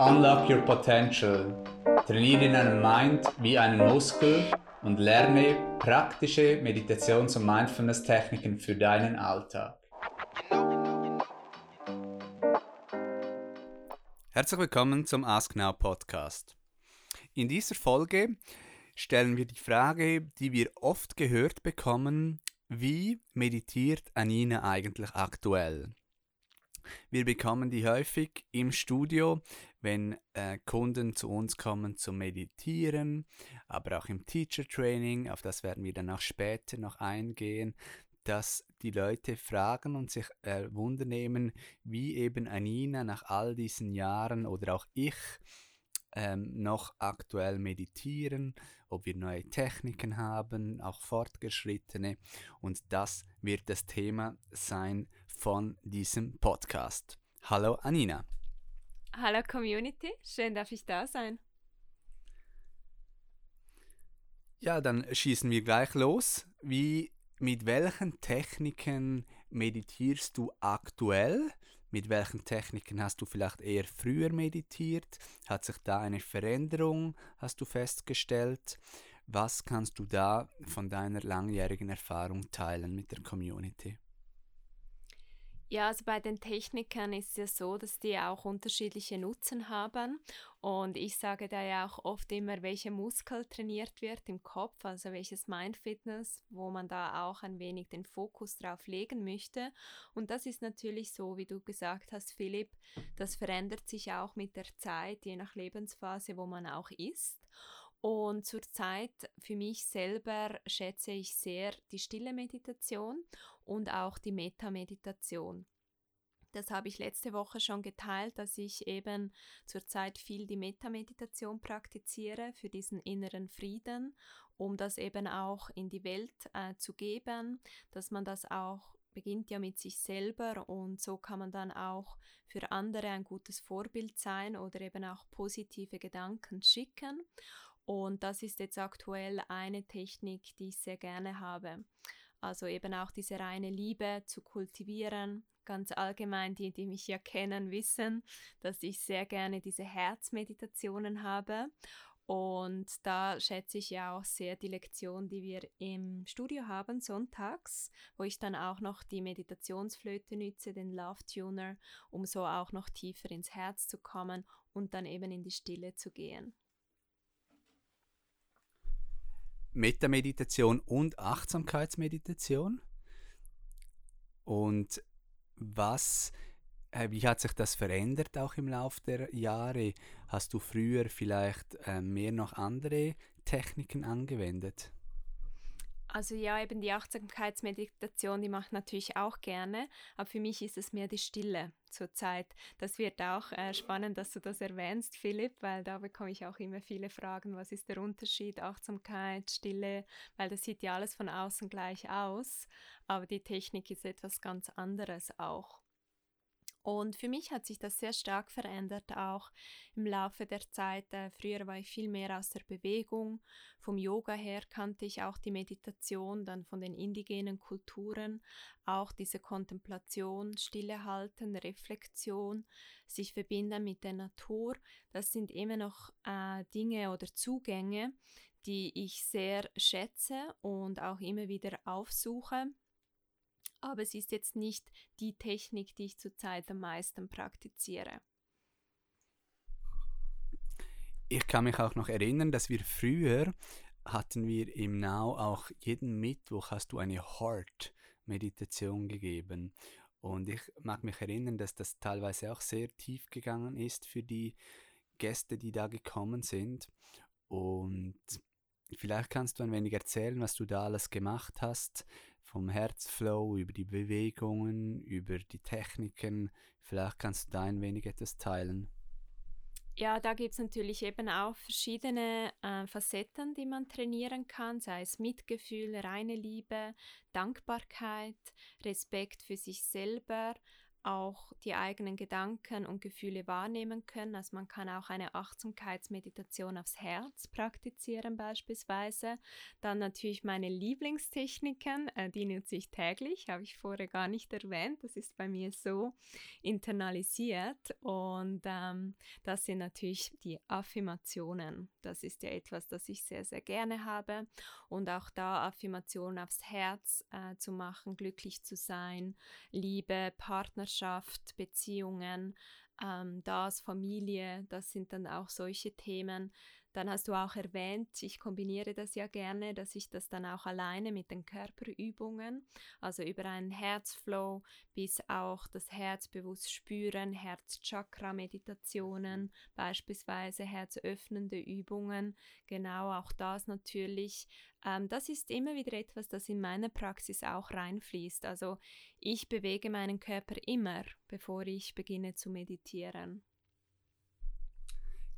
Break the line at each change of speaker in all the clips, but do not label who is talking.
Unlock Your Potential. Trainiere deinen Mind wie einen Muskel und lerne praktische Meditations- und Mindfulness-Techniken für deinen Alltag.
Herzlich willkommen zum Ask Now Podcast. In dieser Folge stellen wir die Frage, die wir oft gehört bekommen, wie meditiert Anina eigentlich aktuell? Wir bekommen die häufig im Studio, wenn äh, Kunden zu uns kommen zum Meditieren, aber auch im Teacher Training, auf das werden wir dann auch später noch eingehen, dass die Leute fragen und sich äh, wundernehmen, wie eben Anina nach all diesen Jahren oder auch ich ähm, noch aktuell meditieren, ob wir neue Techniken haben, auch fortgeschrittene. Und das wird das Thema sein von diesem Podcast. Hallo Anina.
Hallo Community, schön darf ich da sein.
Ja, dann schießen wir gleich los. Wie, mit welchen Techniken meditierst du aktuell? Mit welchen Techniken hast du vielleicht eher früher meditiert? Hat sich da eine Veränderung, hast du festgestellt? Was kannst du da von deiner langjährigen Erfahrung teilen mit der Community?
Ja, also bei den Technikern ist es ja so, dass die auch unterschiedliche Nutzen haben. Und ich sage da ja auch oft immer, welcher Muskel trainiert wird im Kopf, also welches Mindfitness, wo man da auch ein wenig den Fokus drauf legen möchte. Und das ist natürlich so, wie du gesagt hast, Philipp, das verändert sich auch mit der Zeit, je nach Lebensphase, wo man auch ist. Und zurzeit für mich selber schätze ich sehr die stille Meditation und auch die Meta-Meditation. Das habe ich letzte Woche schon geteilt, dass ich eben zurzeit viel die Meta-Meditation praktiziere für diesen inneren Frieden, um das eben auch in die Welt äh, zu geben, dass man das auch beginnt ja mit sich selber und so kann man dann auch für andere ein gutes Vorbild sein oder eben auch positive Gedanken schicken. Und das ist jetzt aktuell eine Technik, die ich sehr gerne habe. Also eben auch diese reine Liebe zu kultivieren. Ganz allgemein, die, die mich ja kennen, wissen, dass ich sehr gerne diese Herzmeditationen habe. Und da schätze ich ja auch sehr die Lektion, die wir im Studio haben, sonntags, wo ich dann auch noch die Meditationsflöte nütze, den Love Tuner, um so auch noch tiefer ins Herz zu kommen und dann eben in die Stille zu gehen.
Metameditation und Achtsamkeitsmeditation. Und was, äh, wie hat sich das verändert auch im Laufe der Jahre? Hast du früher vielleicht äh, mehr noch andere Techniken angewendet?
Also ja, eben die Achtsamkeitsmeditation, die mache natürlich auch gerne, aber für mich ist es mehr die Stille zurzeit. Das wird auch äh, spannend, dass du das erwähnst, Philipp, weil da bekomme ich auch immer viele Fragen, was ist der Unterschied, Achtsamkeit, Stille, weil das sieht ja alles von außen gleich aus, aber die Technik ist etwas ganz anderes auch. Und für mich hat sich das sehr stark verändert, auch im Laufe der Zeit. Äh, früher war ich viel mehr aus der Bewegung. Vom Yoga her kannte ich auch die Meditation, dann von den indigenen Kulturen, auch diese Kontemplation, Stille halten, Reflexion, sich verbinden mit der Natur. Das sind immer noch äh, Dinge oder Zugänge, die ich sehr schätze und auch immer wieder aufsuche aber es ist jetzt nicht die Technik, die ich zurzeit am meisten praktiziere.
Ich kann mich auch noch erinnern, dass wir früher hatten wir im Now auch jeden Mittwoch hast du eine Heart-Meditation gegeben. Und ich mag mich erinnern, dass das teilweise auch sehr tief gegangen ist für die Gäste, die da gekommen sind. Und vielleicht kannst du ein wenig erzählen, was du da alles gemacht hast, vom Herzflow, über die Bewegungen, über die Techniken. Vielleicht kannst du da ein wenig etwas teilen.
Ja, da gibt es natürlich eben auch verschiedene äh, Facetten, die man trainieren kann, sei es Mitgefühl, reine Liebe, Dankbarkeit, Respekt für sich selber, auch die eigenen Gedanken und Gefühle wahrnehmen können. Also man kann auch eine Achtsamkeitsmeditation aufs Herz praktizieren beispielsweise. Dann natürlich meine Lieblingstechniken, äh, die nutze ich täglich, habe ich vorher gar nicht erwähnt. Das ist bei mir so internalisiert und ähm, das sind natürlich die Affirmationen. Das ist ja etwas, das ich sehr, sehr gerne habe und auch da Affirmationen aufs Herz äh, zu machen, glücklich zu sein, Liebe, Partnerschaft, Beziehungen, ähm, das, Familie, das sind dann auch solche Themen. Dann hast du auch erwähnt, ich kombiniere das ja gerne, dass ich das dann auch alleine mit den Körperübungen, also über einen Herzflow bis auch das Herz bewusst spüren, Herzchakra-Meditationen, beispielsweise herzöffnende Übungen, genau auch das natürlich. Ähm, das ist immer wieder etwas, das in meiner Praxis auch reinfließt. Also ich bewege meinen Körper immer, bevor ich beginne zu meditieren.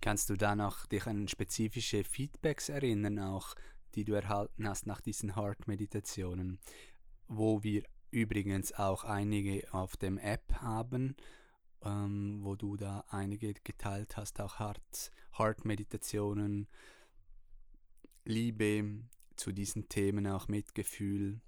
Kannst du da noch dich an spezifische Feedbacks erinnern, auch die du erhalten hast nach diesen Heart-Meditationen, wo wir übrigens auch einige auf dem App haben, ähm, wo du da einige geteilt hast, auch Heart-Meditationen, Liebe zu diesen Themen, auch Mitgefühl.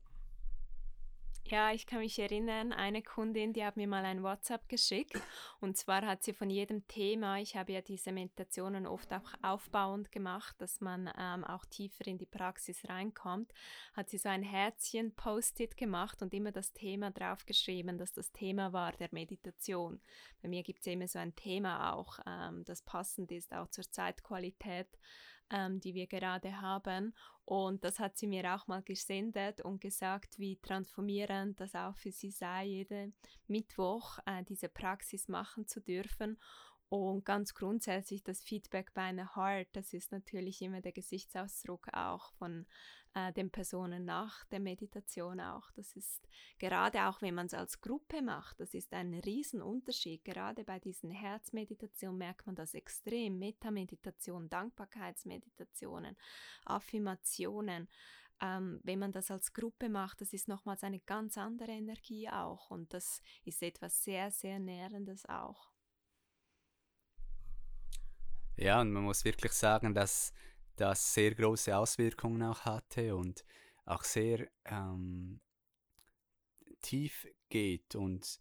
Ja, ich kann mich erinnern, eine Kundin, die hat mir mal ein WhatsApp geschickt und zwar hat sie von jedem Thema, ich habe ja diese Meditationen oft auch aufbauend gemacht, dass man ähm, auch tiefer in die Praxis reinkommt, hat sie so ein Herzchen Post-it gemacht und immer das Thema draufgeschrieben, dass das Thema war der Meditation. Bei mir gibt es immer so ein Thema auch, ähm, das passend ist auch zur Zeitqualität ähm, die wir gerade haben. Und das hat sie mir auch mal gesendet und gesagt, wie transformierend das auch für sie sei, jeden Mittwoch äh, diese Praxis machen zu dürfen. Und ganz grundsätzlich das Feedback bei einer Heart, das ist natürlich immer der Gesichtsausdruck auch von äh, den Personen nach der Meditation auch. Das ist gerade auch, wenn man es als Gruppe macht, das ist ein Riesenunterschied. Gerade bei diesen Herzmeditationen merkt man das extrem. Metameditation, Dankbarkeitsmeditationen, Affirmationen. Ähm, wenn man das als Gruppe macht, das ist nochmals eine ganz andere Energie auch und das ist etwas sehr, sehr Nährendes auch.
Ja, und man muss wirklich sagen, dass das sehr große Auswirkungen auch hatte und auch sehr ähm, tief geht und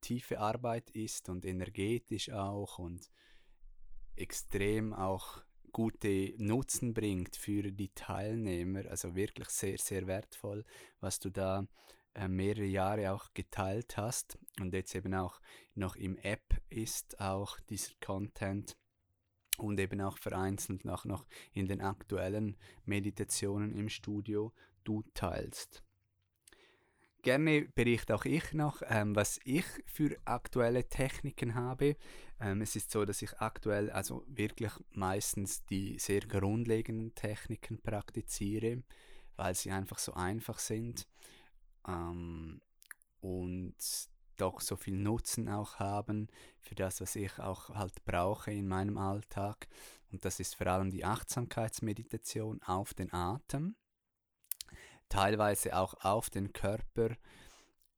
tiefe Arbeit ist und energetisch auch und extrem auch gute Nutzen bringt für die Teilnehmer. Also wirklich sehr, sehr wertvoll, was du da äh, mehrere Jahre auch geteilt hast und jetzt eben auch noch im App ist auch dieser Content und eben auch vereinzelt noch, noch in den aktuellen Meditationen im Studio du teilst. Gerne berichte auch ich noch, ähm, was ich für aktuelle Techniken habe. Ähm, es ist so, dass ich aktuell also wirklich meistens die sehr grundlegenden Techniken praktiziere, weil sie einfach so einfach sind ähm, und doch so viel Nutzen auch haben für das, was ich auch halt brauche in meinem Alltag. Und das ist vor allem die Achtsamkeitsmeditation auf den Atem, teilweise auch auf den Körper,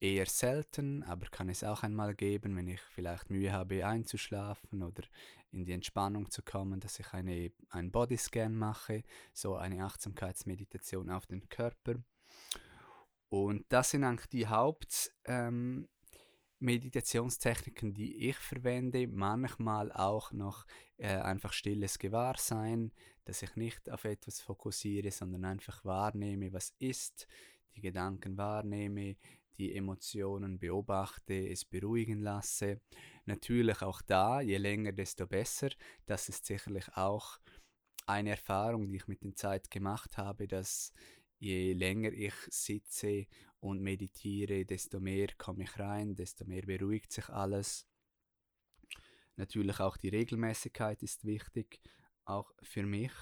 eher selten, aber kann es auch einmal geben, wenn ich vielleicht Mühe habe einzuschlafen oder in die Entspannung zu kommen, dass ich eine, einen Bodyscan mache, so eine Achtsamkeitsmeditation auf den Körper. Und das sind eigentlich die Haupt, ähm, Meditationstechniken, die ich verwende, manchmal auch noch äh, einfach stilles Gewahrsein, dass ich nicht auf etwas fokussiere, sondern einfach wahrnehme, was ist, die Gedanken wahrnehme, die Emotionen beobachte, es beruhigen lasse. Natürlich auch da, je länger, desto besser. Das ist sicherlich auch eine Erfahrung, die ich mit der Zeit gemacht habe, dass je länger ich sitze und meditiere, desto mehr komme ich rein, desto mehr beruhigt sich alles. Natürlich auch die Regelmäßigkeit ist wichtig, auch für mich.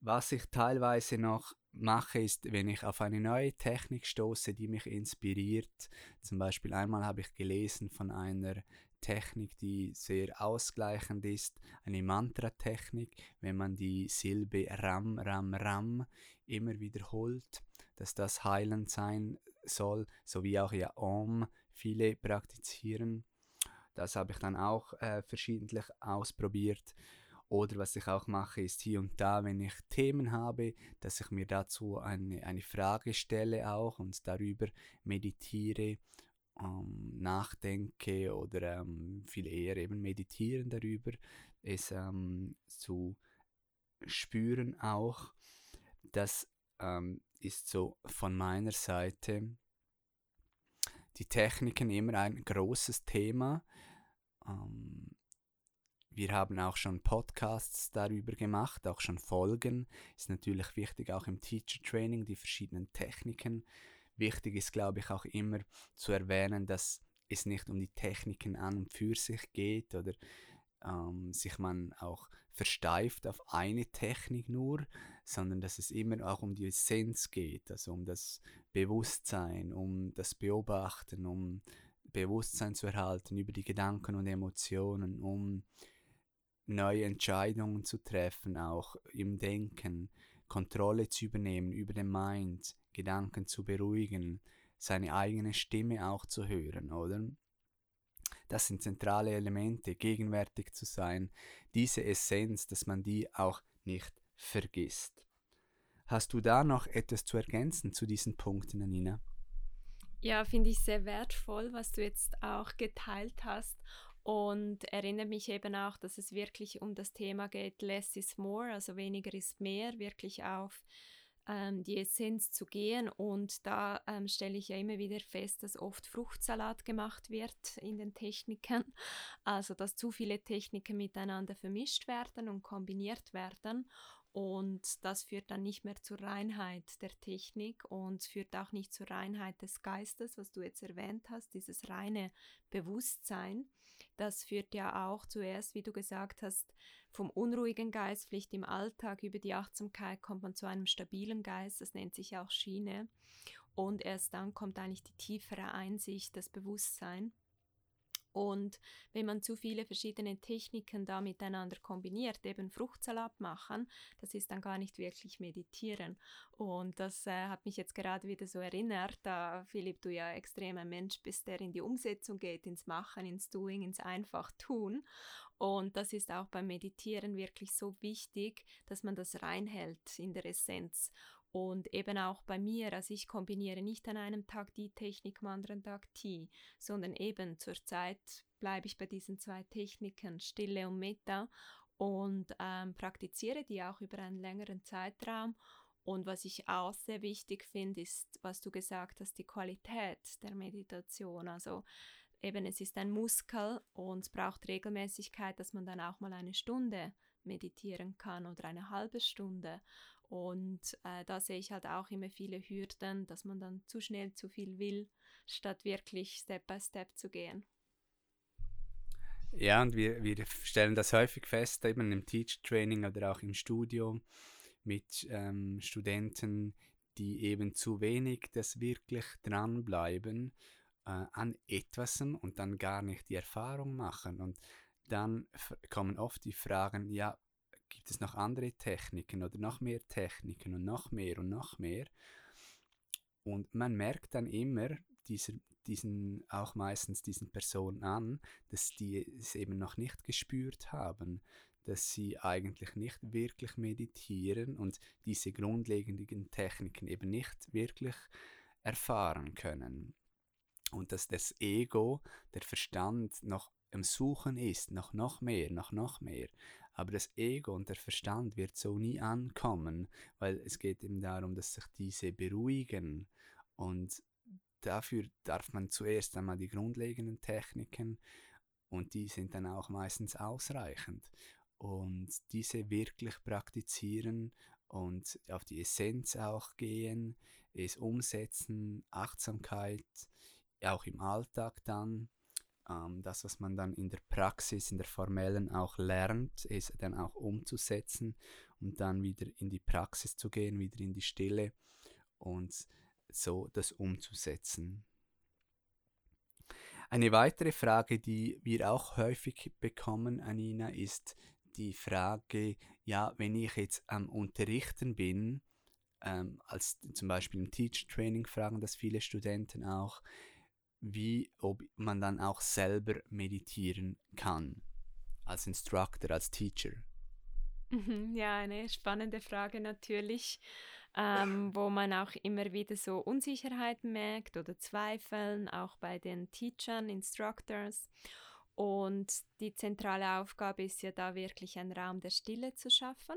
Was ich teilweise noch mache, ist, wenn ich auf eine neue Technik stoße, die mich inspiriert. Zum Beispiel einmal habe ich gelesen von einer Technik, die sehr ausgleichend ist, eine Mantra-Technik, wenn man die Silbe Ram, Ram, Ram immer wiederholt, dass das heilend sein soll, sowie auch ja Om viele praktizieren. Das habe ich dann auch äh, verschiedentlich ausprobiert. Oder was ich auch mache, ist hier und da, wenn ich Themen habe, dass ich mir dazu eine, eine Frage stelle auch und darüber meditiere, ähm, nachdenke oder ähm, viel eher eben meditieren darüber, es ähm, zu spüren auch. Das ähm, ist so von meiner Seite die Techniken immer ein großes Thema. Ähm, wir haben auch schon Podcasts darüber gemacht, auch schon Folgen. Ist natürlich wichtig, auch im Teacher Training, die verschiedenen Techniken. Wichtig ist, glaube ich, auch immer zu erwähnen, dass es nicht um die Techniken an und für sich geht oder ähm, sich man auch versteift auf eine Technik nur, sondern dass es immer auch um die Essenz geht, also um das Bewusstsein, um das Beobachten, um Bewusstsein zu erhalten über die Gedanken und Emotionen, um neue Entscheidungen zu treffen, auch im Denken, Kontrolle zu übernehmen über den Mind, Gedanken zu beruhigen, seine eigene Stimme auch zu hören, oder? Das sind zentrale Elemente, gegenwärtig zu sein, diese Essenz, dass man die auch nicht vergisst. Hast du da noch etwas zu ergänzen zu diesen Punkten, Anina?
Ja, finde ich sehr wertvoll, was du jetzt auch geteilt hast und erinnert mich eben auch, dass es wirklich um das Thema geht, less is more, also weniger ist mehr, wirklich auf ähm, die Essenz zu gehen. Und da ähm, stelle ich ja immer wieder fest, dass oft Fruchtsalat gemacht wird in den Techniken, also dass zu viele Techniken miteinander vermischt werden und kombiniert werden. Und das führt dann nicht mehr zur Reinheit der Technik und führt auch nicht zur Reinheit des Geistes, was du jetzt erwähnt hast, dieses reine Bewusstsein. Das führt ja auch zuerst, wie du gesagt hast, vom unruhigen Geist, vielleicht im Alltag über die Achtsamkeit kommt man zu einem stabilen Geist, das nennt sich auch Schiene. Und erst dann kommt eigentlich die tiefere Einsicht, das Bewusstsein. Und wenn man zu viele verschiedene Techniken da miteinander kombiniert, eben Fruchtsalat machen, das ist dann gar nicht wirklich meditieren. Und das äh, hat mich jetzt gerade wieder so erinnert, da Philipp, du ja extremer Mensch bist, der in die Umsetzung geht, ins Machen, ins Doing, ins einfach tun. Und das ist auch beim Meditieren wirklich so wichtig, dass man das reinhält in der Essenz. Und eben auch bei mir, also ich kombiniere nicht an einem Tag die Technik, am anderen Tag die, sondern eben zur Zeit bleibe ich bei diesen zwei Techniken, Stille und Metta, und ähm, praktiziere die auch über einen längeren Zeitraum. Und was ich auch sehr wichtig finde, ist, was du gesagt hast, die Qualität der Meditation. Also eben, es ist ein Muskel und es braucht Regelmäßigkeit, dass man dann auch mal eine Stunde meditieren kann oder eine halbe Stunde. Und äh, da sehe ich halt auch immer viele Hürden, dass man dann zu schnell zu viel will, statt wirklich Step by Step zu gehen.
Ja, und wir, wir stellen das häufig fest, eben im Teach Training oder auch im Studio mit ähm, Studenten, die eben zu wenig das wirklich dranbleiben äh, an etwas und dann gar nicht die Erfahrung machen. Und dann kommen oft die Fragen, ja, gibt es noch andere Techniken oder noch mehr Techniken und noch mehr und noch mehr. Und man merkt dann immer dieser, diesen, auch meistens diesen Personen an, dass die es eben noch nicht gespürt haben, dass sie eigentlich nicht wirklich meditieren und diese grundlegenden Techniken eben nicht wirklich erfahren können. Und dass das Ego, der Verstand noch im Suchen ist, noch noch mehr, noch noch mehr. Aber das Ego und der Verstand wird so nie ankommen, weil es geht eben darum, dass sich diese beruhigen. Und dafür darf man zuerst einmal die grundlegenden Techniken und die sind dann auch meistens ausreichend. Und diese wirklich praktizieren und auf die Essenz auch gehen, es umsetzen, Achtsamkeit, auch im Alltag dann ähm, das, was man dann in der Praxis, in der formellen auch lernt, ist dann auch umzusetzen und dann wieder in die Praxis zu gehen, wieder in die Stille und so das umzusetzen. Eine weitere Frage, die wir auch häufig bekommen, Anina, ist die Frage, ja, wenn ich jetzt am Unterrichten bin, ähm, als zum Beispiel im Teach Training fragen das viele Studenten auch, wie ob man dann auch selber meditieren kann. Als Instructor, als Teacher.
Mhm, ja, eine spannende Frage natürlich, ähm, wo man auch immer wieder so Unsicherheiten merkt oder Zweifeln, auch bei den Teachern, Instructors. Und die zentrale Aufgabe ist ja da wirklich einen Raum der Stille zu schaffen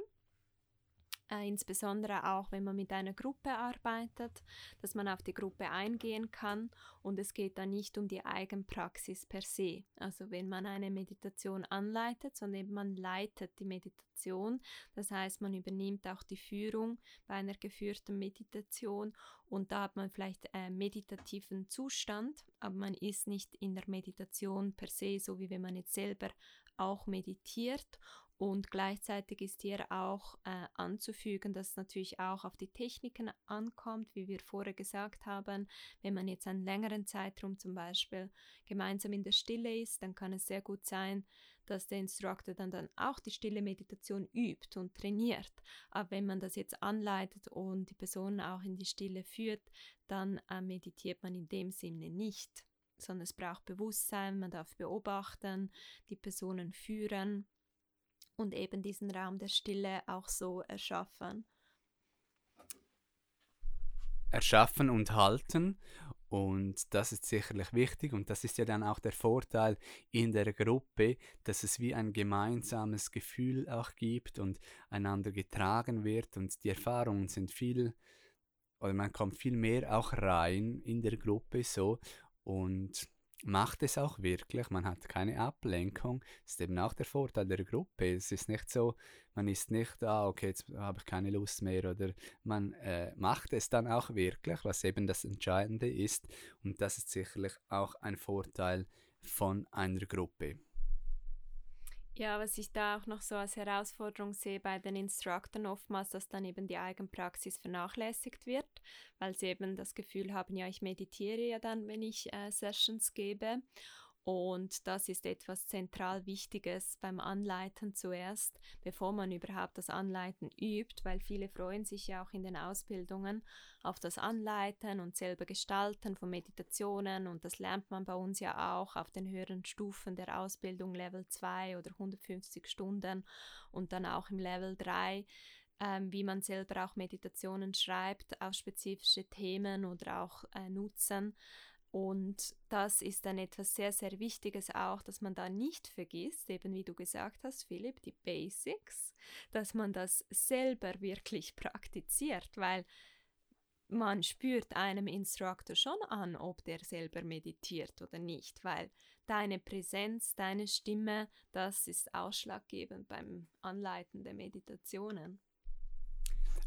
äh, insbesondere auch wenn man mit einer Gruppe arbeitet, dass man auf die Gruppe eingehen kann. Und es geht dann nicht um die Eigenpraxis per se. Also wenn man eine Meditation anleitet, sondern man leitet die Meditation, das heißt man übernimmt auch die Führung bei einer geführten Meditation. Und da hat man vielleicht einen meditativen Zustand, aber man ist nicht in der Meditation per se, so wie wenn man jetzt selber auch meditiert und gleichzeitig ist hier auch äh, anzufügen, dass es natürlich auch auf die Techniken ankommt, wie wir vorher gesagt haben. Wenn man jetzt einen längeren Zeitraum zum Beispiel gemeinsam in der Stille ist, dann kann es sehr gut sein, dass der Instructor dann, dann auch die stille Meditation übt und trainiert. Aber wenn man das jetzt anleitet und die Person auch in die Stille führt, dann äh, meditiert man in dem Sinne nicht, sondern es braucht Bewusstsein, man darf beobachten, die Personen führen und eben diesen Raum der Stille auch so erschaffen.
Erschaffen und halten. Und das ist sicherlich wichtig und das ist ja dann auch der Vorteil in der Gruppe, dass es wie ein gemeinsames Gefühl auch gibt und einander getragen wird und die Erfahrungen sind viel, oder man kommt viel mehr auch rein in der Gruppe so und macht es auch wirklich. Man hat keine Ablenkung. Das ist eben auch der Vorteil der Gruppe. Es ist nicht so, man ist nicht, ah, okay, jetzt habe ich keine Lust mehr oder man äh, macht es dann auch wirklich, was eben das Entscheidende ist. Und das ist sicherlich auch ein Vorteil von einer Gruppe.
Ja, was ich da auch noch so als Herausforderung sehe bei den Instructoren oftmals, dass dann eben die Eigenpraxis vernachlässigt wird, weil sie eben das Gefühl haben, ja, ich meditiere ja dann, wenn ich äh, Sessions gebe. Und das ist etwas zentral Wichtiges beim Anleiten zuerst, bevor man überhaupt das Anleiten übt, weil viele freuen sich ja auch in den Ausbildungen auf das Anleiten und selber Gestalten von Meditationen und das lernt man bei uns ja auch auf den höheren Stufen der Ausbildung Level 2 oder 150 Stunden und dann auch im Level 3 ähm, wie man selber auch Meditationen schreibt auf spezifische Themen oder auch äh, nutzen. Und das ist dann etwas sehr, sehr Wichtiges auch, dass man da nicht vergisst, eben wie du gesagt hast, Philipp, die Basics, dass man das selber wirklich praktiziert, weil man spürt einem Instructor schon an, ob der selber meditiert oder nicht, weil deine Präsenz, deine Stimme, das ist ausschlaggebend beim Anleiten der Meditationen.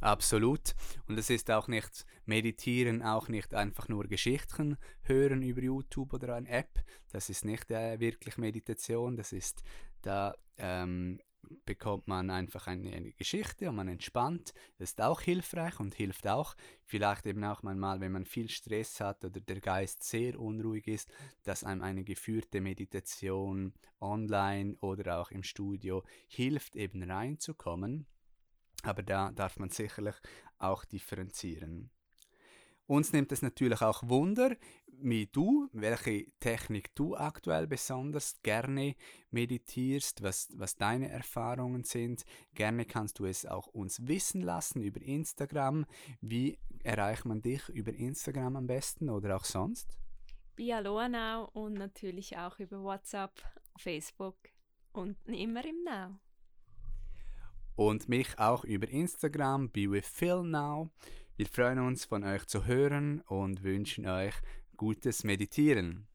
Absolut. Und es ist auch nicht meditieren, auch nicht einfach nur Geschichten hören über YouTube oder eine App. Das ist nicht äh, wirklich Meditation. Das ist da ähm, bekommt man einfach eine, eine, Geschichte und man entspannt. Das ist auch hilfreich und hilft auch vielleicht eben auch manchmal, wenn man viel Stress hat oder der Geist sehr unruhig ist, dass einem eine geführte Meditation online oder auch im Studio hilft, eben reinzukommen. Aber da darf man sicherlich auch differenzieren. Uns nimmt es natürlich auch Wunder, wie du, welche Technik du aktuell besonders gerne meditierst, was, was deine Erfahrungen sind. Gerne kannst du es auch uns wissen lassen über Instagram. Wie erreicht man dich über Instagram am besten oder auch sonst?
Via Loanau und natürlich auch über WhatsApp, Facebook und immer im Now
und mich auch über Instagram, be with Phil now. Wir freuen uns von euch zu hören und wünschen euch gutes Meditieren.